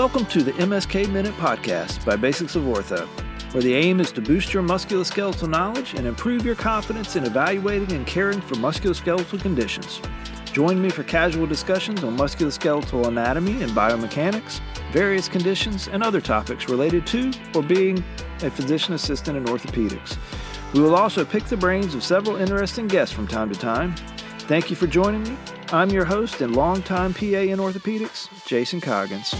Welcome to the MSK Minute Podcast by Basics of Ortho, where the aim is to boost your musculoskeletal knowledge and improve your confidence in evaluating and caring for musculoskeletal conditions. Join me for casual discussions on musculoskeletal anatomy and biomechanics, various conditions, and other topics related to or being a physician assistant in orthopedics. We will also pick the brains of several interesting guests from time to time. Thank you for joining me. I'm your host and longtime PA in orthopedics, Jason Coggins.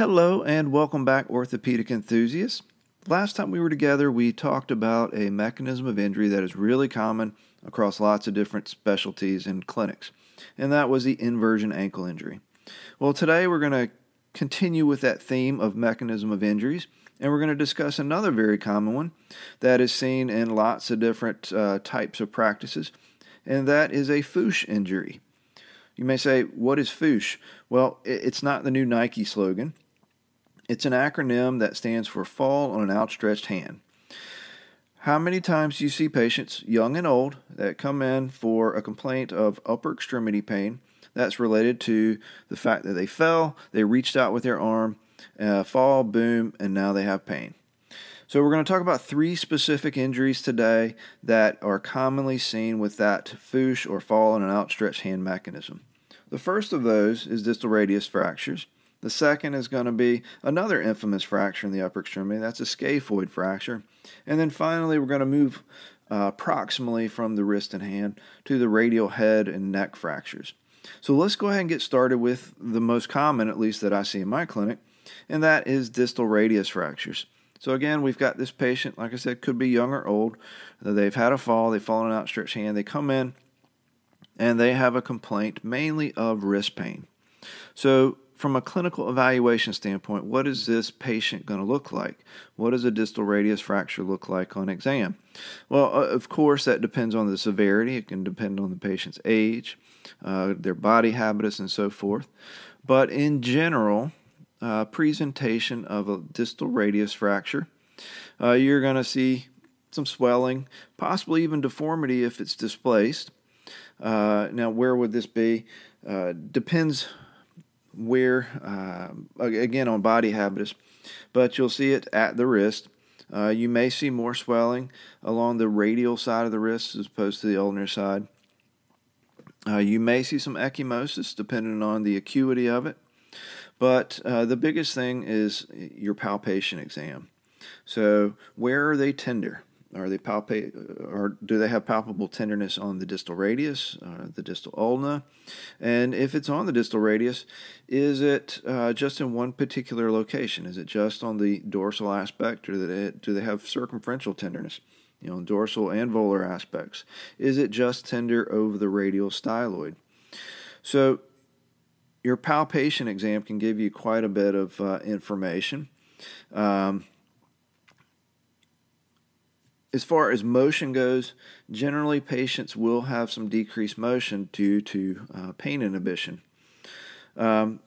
Hello and welcome back, orthopedic enthusiasts. Last time we were together, we talked about a mechanism of injury that is really common across lots of different specialties and clinics, and that was the inversion ankle injury. Well, today we're going to continue with that theme of mechanism of injuries, and we're going to discuss another very common one that is seen in lots of different uh, types of practices, and that is a FOOSH injury. You may say, What is FOOSH? Well, it's not the new Nike slogan. It's an acronym that stands for Fall on an Outstretched Hand. How many times do you see patients, young and old, that come in for a complaint of upper extremity pain that's related to the fact that they fell, they reached out with their arm, uh, fall, boom, and now they have pain? So, we're going to talk about three specific injuries today that are commonly seen with that FOOSH or fall on an outstretched hand mechanism. The first of those is distal radius fractures. The second is going to be another infamous fracture in the upper extremity. That's a scaphoid fracture. And then finally, we're going to move uh, proximally from the wrist and hand to the radial head and neck fractures. So let's go ahead and get started with the most common, at least that I see in my clinic, and that is distal radius fractures. So again, we've got this patient, like I said, could be young or old. They've had a fall, they've fallen out outstretched hand, they come in and they have a complaint mainly of wrist pain. So from a clinical evaluation standpoint, what is this patient going to look like? What does a distal radius fracture look like on exam? Well, of course, that depends on the severity. It can depend on the patient's age, uh, their body habitus, and so forth. But in general, uh, presentation of a distal radius fracture, uh, you're going to see some swelling, possibly even deformity if it's displaced. Uh, now, where would this be? Uh, depends where, uh, again, on body habitus, but you'll see it at the wrist. Uh, you may see more swelling along the radial side of the wrist as opposed to the ulnar side. Uh, you may see some ecchymosis depending on the acuity of it, but uh, the biggest thing is your palpation exam. So, where are they tender? Are they palpate, or do they have palpable tenderness on the distal radius, uh, the distal ulna? And if it's on the distal radius, is it uh, just in one particular location? Is it just on the dorsal aspect, or do they, do they have circumferential tenderness? You know, dorsal and volar aspects. Is it just tender over the radial styloid? So, your palpation exam can give you quite a bit of uh, information. Um, as far as motion goes, generally patients will have some decreased motion due to uh, pain inhibition. Um,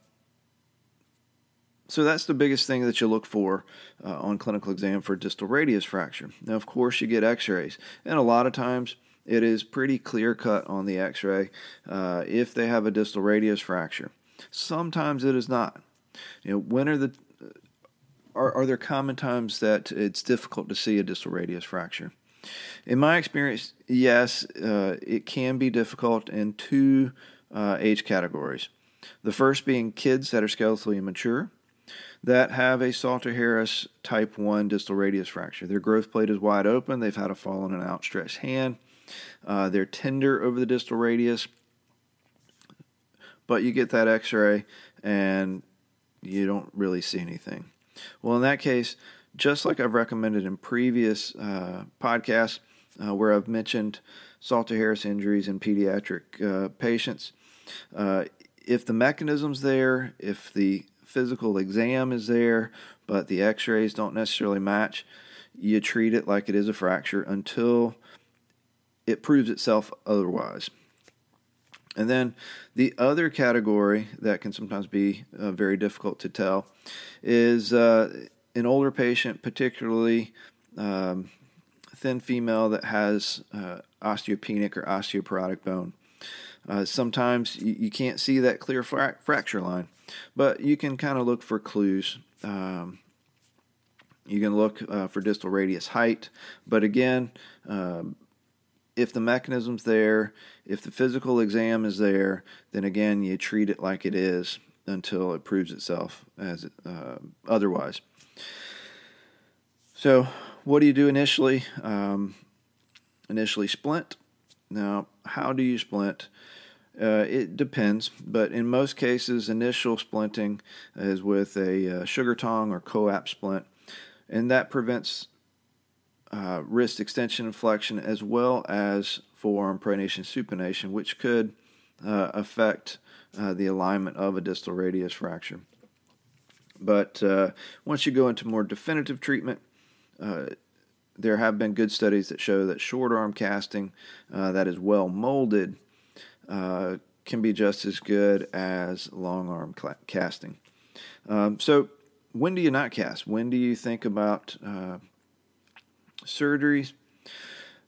so that's the biggest thing that you look for uh, on clinical exam for distal radius fracture. Now, of course, you get X-rays, and a lot of times it is pretty clear cut on the X-ray uh, if they have a distal radius fracture. Sometimes it is not. You know, when are the are, are there common times that it's difficult to see a distal radius fracture? In my experience, yes, uh, it can be difficult in two uh, age categories. The first being kids that are skeletally immature that have a Salter Harris type 1 distal radius fracture. Their growth plate is wide open, they've had a fall on an outstretched hand, uh, they're tender over the distal radius, but you get that x ray and you don't really see anything. Well, in that case, just like I've recommended in previous uh, podcasts uh, where I've mentioned Salter Harris injuries in pediatric uh, patients, uh, if the mechanism's there, if the physical exam is there, but the x rays don't necessarily match, you treat it like it is a fracture until it proves itself otherwise. And then the other category that can sometimes be uh, very difficult to tell is uh, an older patient, particularly um, thin female that has uh, osteopenic or osteoporotic bone. Uh, sometimes you, you, can't see that clear fra- fracture line, but you can kind of look for clues. Um, you can look uh, for distal radius height, but again, um, if the mechanism's there, if the physical exam is there, then again you treat it like it is until it proves itself as uh, otherwise. So, what do you do initially? Um, initially, splint. Now, how do you splint? Uh, it depends, but in most cases, initial splinting is with a uh, sugar tong or coap splint, and that prevents uh, wrist extension and flexion as well as forearm pronation supination, which could uh, affect uh, the alignment of a distal radius fracture. But uh, once you go into more definitive treatment, there have been good studies that show that short arm casting that is well molded uh, can be just as good as long arm cl- casting. Um, so, when do you not cast? When do you think about uh, surgeries?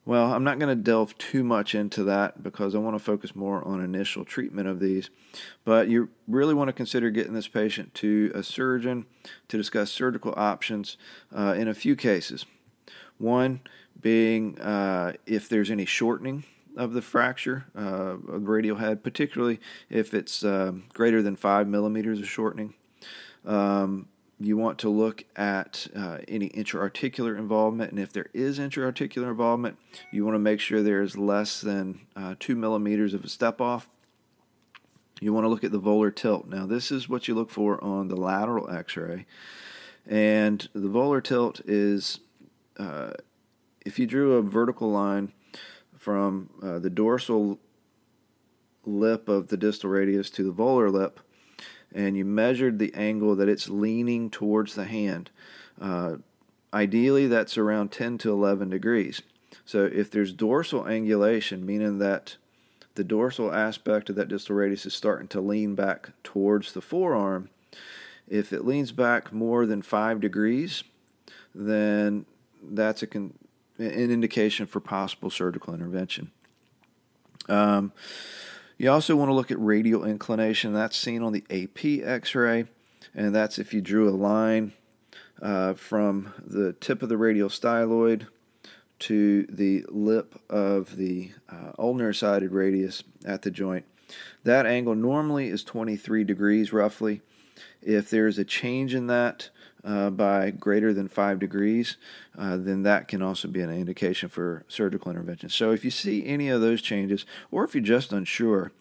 Well, I'm not going to delve too much into that because I want to focus more on initial treatment of these. But you really want to consider getting this patient to a surgeon to discuss surgical options uh, in a few cases. One being uh, if there's any shortening of the fracture uh, of the radial head, particularly if it's uh, greater than five millimeters of shortening. Um, you want to look at uh, any intra-articular involvement, and if there is intra-articular involvement, you want to make sure there is less than uh, two millimeters of a step off. You want to look at the volar tilt. Now, this is what you look for on the lateral X-ray, and the volar tilt is uh, if you drew a vertical line from uh, the dorsal lip of the distal radius to the volar lip, and you measured the angle that it's leaning towards the hand. Uh, ideally, that's around 10 to 11 degrees. So if there's dorsal angulation, meaning that the dorsal aspect of that distal radius is starting to lean back towards the forearm, if it leans back more than 5 degrees, then that's a con- an indication for possible surgical intervention. Um, you also want to look at radial inclination. That's seen on the AP x ray, and that's if you drew a line uh, from the tip of the radial styloid to the lip of the uh, ulnar sided radius at the joint. That angle normally is 23 degrees roughly. If there's a change in that, uh, by greater than five degrees, uh, then that can also be an indication for surgical intervention. So if you see any of those changes, or if you're just unsure,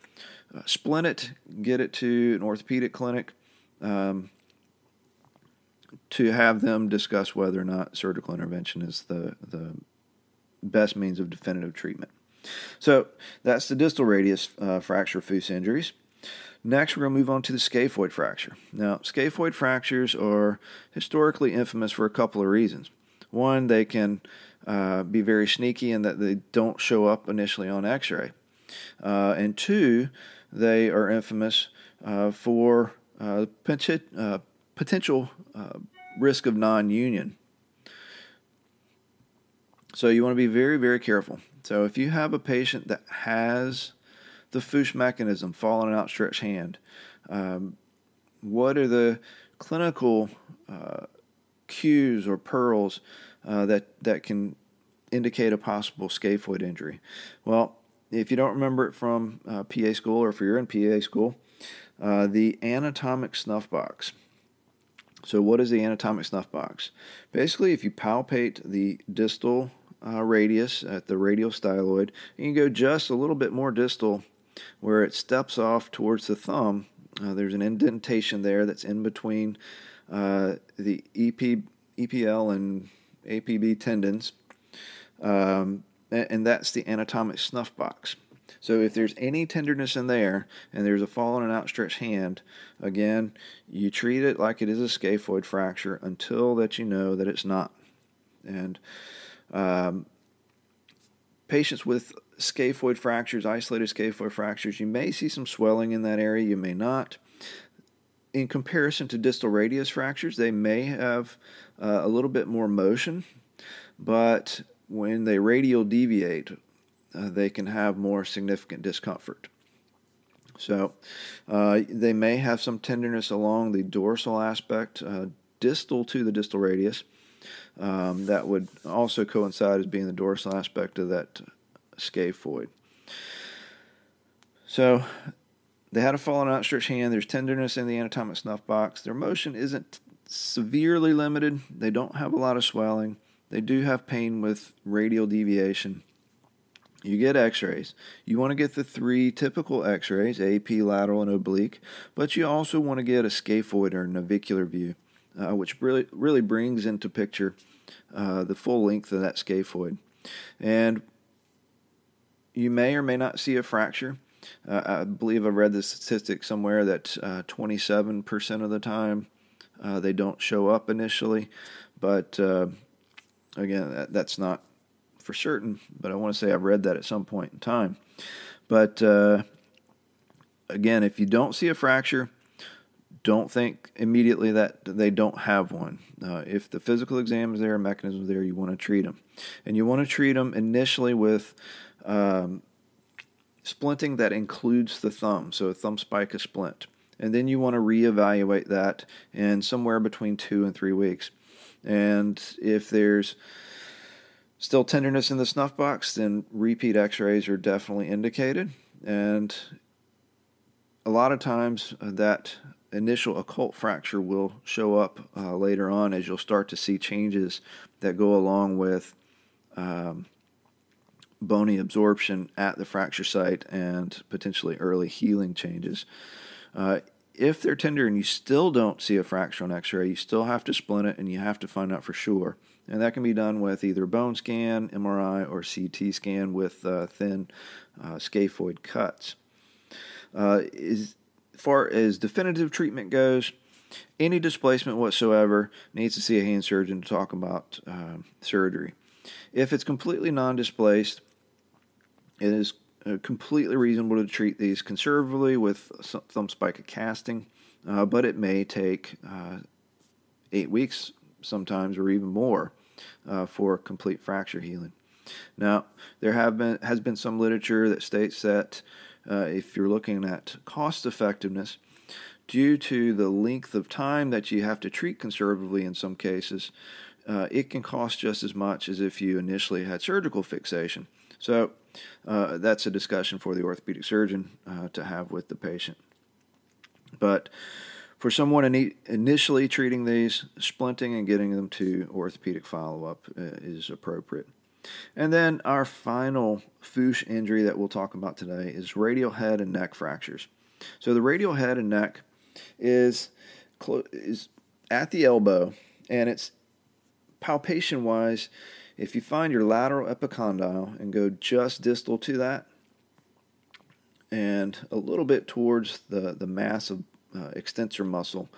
uh, splint it, get it to an orthopedic clinic um, to have them discuss whether or not surgical intervention is the, the best means of definitive treatment. So that's the distal radius uh, fracture FOOSH injuries. Next, we're going to move on to the scaphoid fracture. Now, scaphoid fractures are historically infamous for a couple of reasons. One, they can uh, be very sneaky in that they don't show up initially on x ray. Uh, and two, they are infamous uh, for uh, uh, potential uh, risk of non union. So, you want to be very, very careful. So, if you have a patient that has the FOOSH mechanism, fall on an outstretched hand? Um, what are the clinical uh, cues or pearls uh, that that can indicate a possible scaphoid injury? Well, if you don't remember it from uh, PA school, or if you're in PA school, uh, the anatomic snuff box. So, what is the anatomic snuff box? Basically, if you palpate the distal uh, radius at the radial styloid, and you go just a little bit more distal where it steps off towards the thumb. Uh, there's an indentation there that's in between uh, the EP, EPL and APB tendons, um, and, and that's the anatomic snuff box. So if there's any tenderness in there and there's a fall on an outstretched hand, again, you treat it like it is a scaphoid fracture until that you know that it's not. And um, patients with scaphoid fractures, isolated scaphoid fractures, you may see some swelling in that area, you may not. In comparison to distal radius fractures, they may have uh, a little bit more motion, but when they radial deviate, uh, they can have more significant discomfort. So uh, they may have some tenderness along the dorsal aspect, uh, distal to the distal radius. Um, that would also coincide as being the dorsal aspect of that scaphoid. So they had a fallen outstretched hand. There's tenderness in the anatomic snuff box. Their motion isn't severely limited. They don't have a lot of swelling. They do have pain with radial deviation. You get x rays. You want to get the three typical x rays AP, lateral, and oblique, but you also want to get a scaphoid or navicular view, uh, which really, really brings into picture uh, the full length of that scaphoid. And you may or may not see a fracture. Uh, I believe I read the statistic somewhere that uh, 27% of the time uh, they don't show up initially, but uh, again, that, that's not for certain, but I want to say I've read that at some point in time. But uh, again, if you don't see a fracture, don't think immediately that they don't have one. Uh, if the physical exam is there, mechanism is there, you want to treat them. And you want to treat them initially with um, splinting that includes the thumb, so a thumb spike spica splint. And then you want to reevaluate that in somewhere between two and three weeks. And if there's still tenderness in the snuff box, then repeat x rays are definitely indicated. And a lot of times uh, that initial occult fracture will show up uh, later on as you'll start to see changes that go along with um, bony absorption at the fracture site and potentially early healing changes. Uh, if they're tender and you still don't see a fracture on x ray, you still have to splint it and you have to find out for sure. And that can be done with either bone scan, MRI, or CT scan with uh, thin uh, scaphoid cuts. Uh, as far as definitive treatment goes, any displacement whatsoever needs to see a hand surgeon to talk about uh, surgery. If it's completely non displaced, it is uh, completely reasonable to treat these conservatively with thumb spica casting, uh, but it may take uh, eight weeks sometimes or even more uh, for complete fracture healing. Now, there have been has been some literature that states that uh, if you're looking at cost effectiveness, due to the length of time that you have to treat conservatively in some cases, uh, it can cost just as much as if you initially had surgical fixation. So uh, that's a discussion for the orthopedic surgeon uh, to have with the patient. But for someone initially treating these, splinting and getting them to orthopedic follow up uh, is appropriate. And then our final FOOSH injury that we'll talk about today is radial head and neck fractures. So the radial head and neck is is at the elbow, and it's palpation wise if you find your lateral epicondyle and go just distal to that and a little bit towards the, the massive uh, extensor muscle,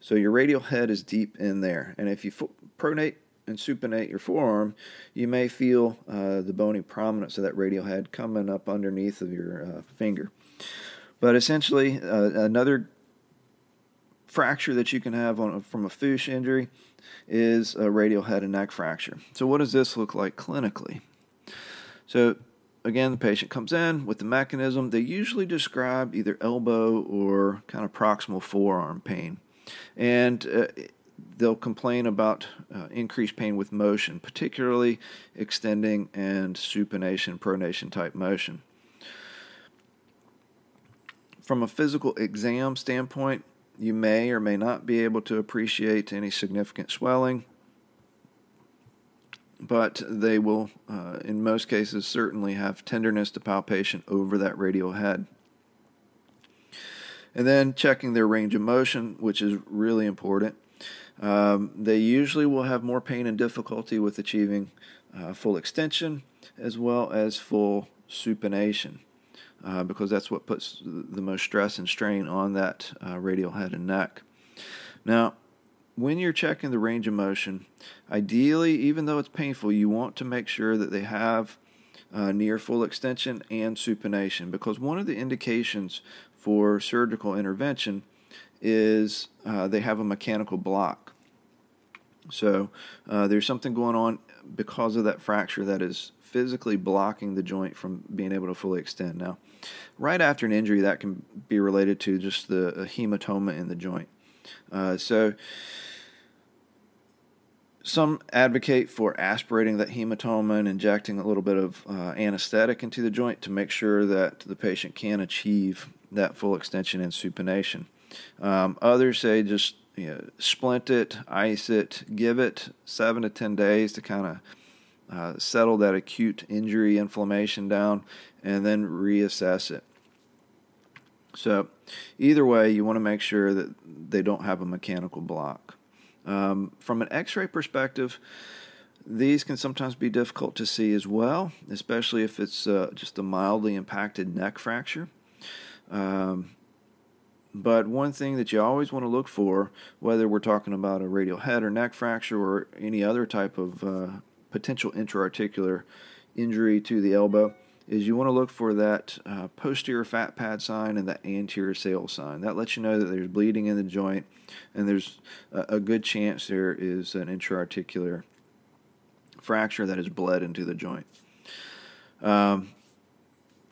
so your radial head is deep in there. And if you fo- pronate and supinate your forearm, you may feel uh, the bony prominence of that radial head coming up underneath of your uh, finger. But essentially, uh, another fracture that you can have on, from a FOOSH injury is a radial head and neck fracture. So, what does this look like clinically? So, again, the patient comes in with the mechanism. They usually describe either elbow or kind of proximal forearm pain. And uh, they'll complain about uh, increased pain with motion, particularly extending and supination, pronation type motion. From a physical exam standpoint, you may or may not be able to appreciate any significant swelling, but they will, uh, in most cases, certainly have tenderness to palpation over that radial head. And then checking their range of motion, which is really important. Um, they usually will have more pain and difficulty with achieving uh, full extension as well as full supination uh, because that's what puts the most stress and strain on that uh, radial head and neck. Now, when you're checking the range of motion, ideally, even though it's painful, you want to make sure that they have uh, near full extension and supination because one of the indications for surgical intervention is uh, they have a mechanical block. So uh, there's something going on because of that fracture that is physically blocking the joint from being able to fully extend. Now, right after an injury, that can be related to just the hematoma in the joint. Uh, so, some advocate for aspirating that hematoma and injecting a little bit of uh, anesthetic into the joint to make sure that the patient can achieve that full extension and supination. Um, others say just you know, splint it, ice it, give it seven to ten days to kind of uh, settle that acute injury inflammation down, and then reassess it. So, either way, you want to make sure that they don't have a mechanical block. Um, from an x ray perspective, these can sometimes be difficult to see as well, especially if it's uh, just a mildly impacted neck fracture. Um, but one thing that you always want to look for, whether we're talking about a radial head or neck fracture or any other type of uh, potential intra-articular injury to the elbow, is you want to look for that uh, posterior fat pad sign and the anterior sail sign. That lets you know that there's bleeding in the joint, and there's a, a good chance there is an intra-articular fracture that has bled into the joint. Um,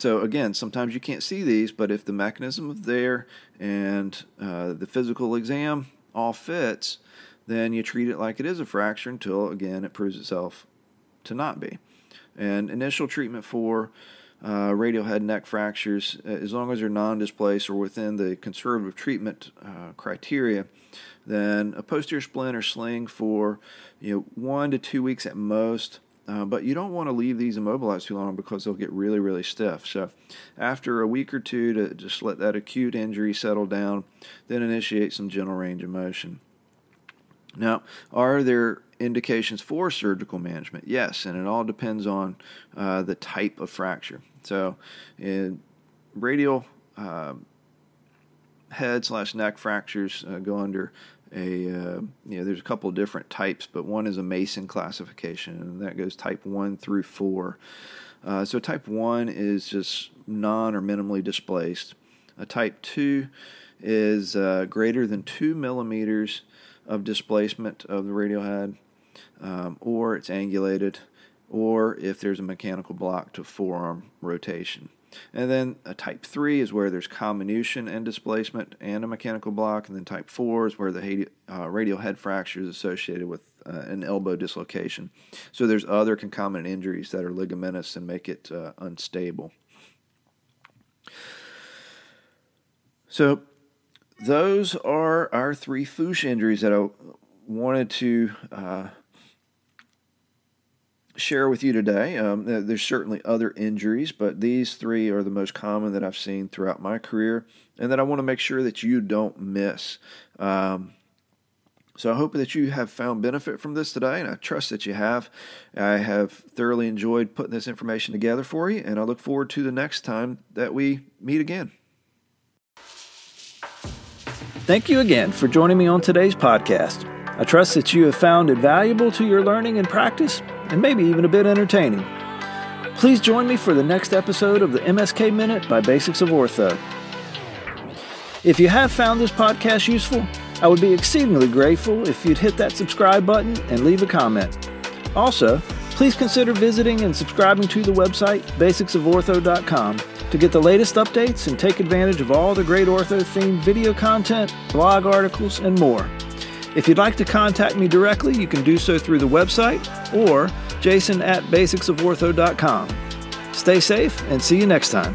so again, sometimes you can't see these, but if the mechanism is there and uh, the physical exam all fits, then you treat it like it is a fracture until again it proves itself to not be. And initial treatment for uh, radial head and neck fractures, uh, as long as they're non displaced or within the conservative treatment uh, criteria, then a posterior splint or sling for you know one to two weeks at most. Uh, but you don't want to leave these immobilized too long because they'll get really, really stiff. So, after a week or two to just let that acute injury settle down, then initiate some gentle range of motion. Now, are there indications for surgical management? Yes, and it all depends on uh, the type of fracture. So, in radial uh, head slash neck fractures uh, go under a uh, you know there's a couple of different types, but one is a Mason classification, and that goes type one through four. Uh, so type one is just non or minimally displaced. A type two is uh, greater than two millimeters of displacement of the radial head, um, or it's angulated, or if there's a mechanical block to forearm rotation. And then a type 3 is where there's comminution and displacement and a mechanical block. And then type 4 is where the uh, radial head fracture is associated with uh, an elbow dislocation. So there's other concomitant injuries that are ligamentous and make it uh, unstable. So those are our three FOOSH injuries that I wanted to uh, share with you today. Um, there's certainly other injuries, but these three are the most common that I've seen throughout my career, and that I want to make sure that you don't miss. Um, so I hope that you have found benefit from this today, and I trust that you have. I have thoroughly enjoyed putting this information together for you, and I look forward to the next time that we meet again. Thank you again for joining me on today's podcast. I trust that you have found it valuable to your learning and practice, and maybe even a bit entertaining. Please join me for the next episode of the MSK Minute by Basics of Ortho. If you have found this podcast useful, I would be exceedingly grateful if you'd hit that subscribe button and leave a comment. Also, please consider visiting and subscribing to the website basicsofortho.com to get the latest updates and take advantage of all the great ortho themed video content, blog articles, and more. If you'd like to contact me directly, you can do so through the website or jason at basicsofortho.com. Stay safe and see you next time.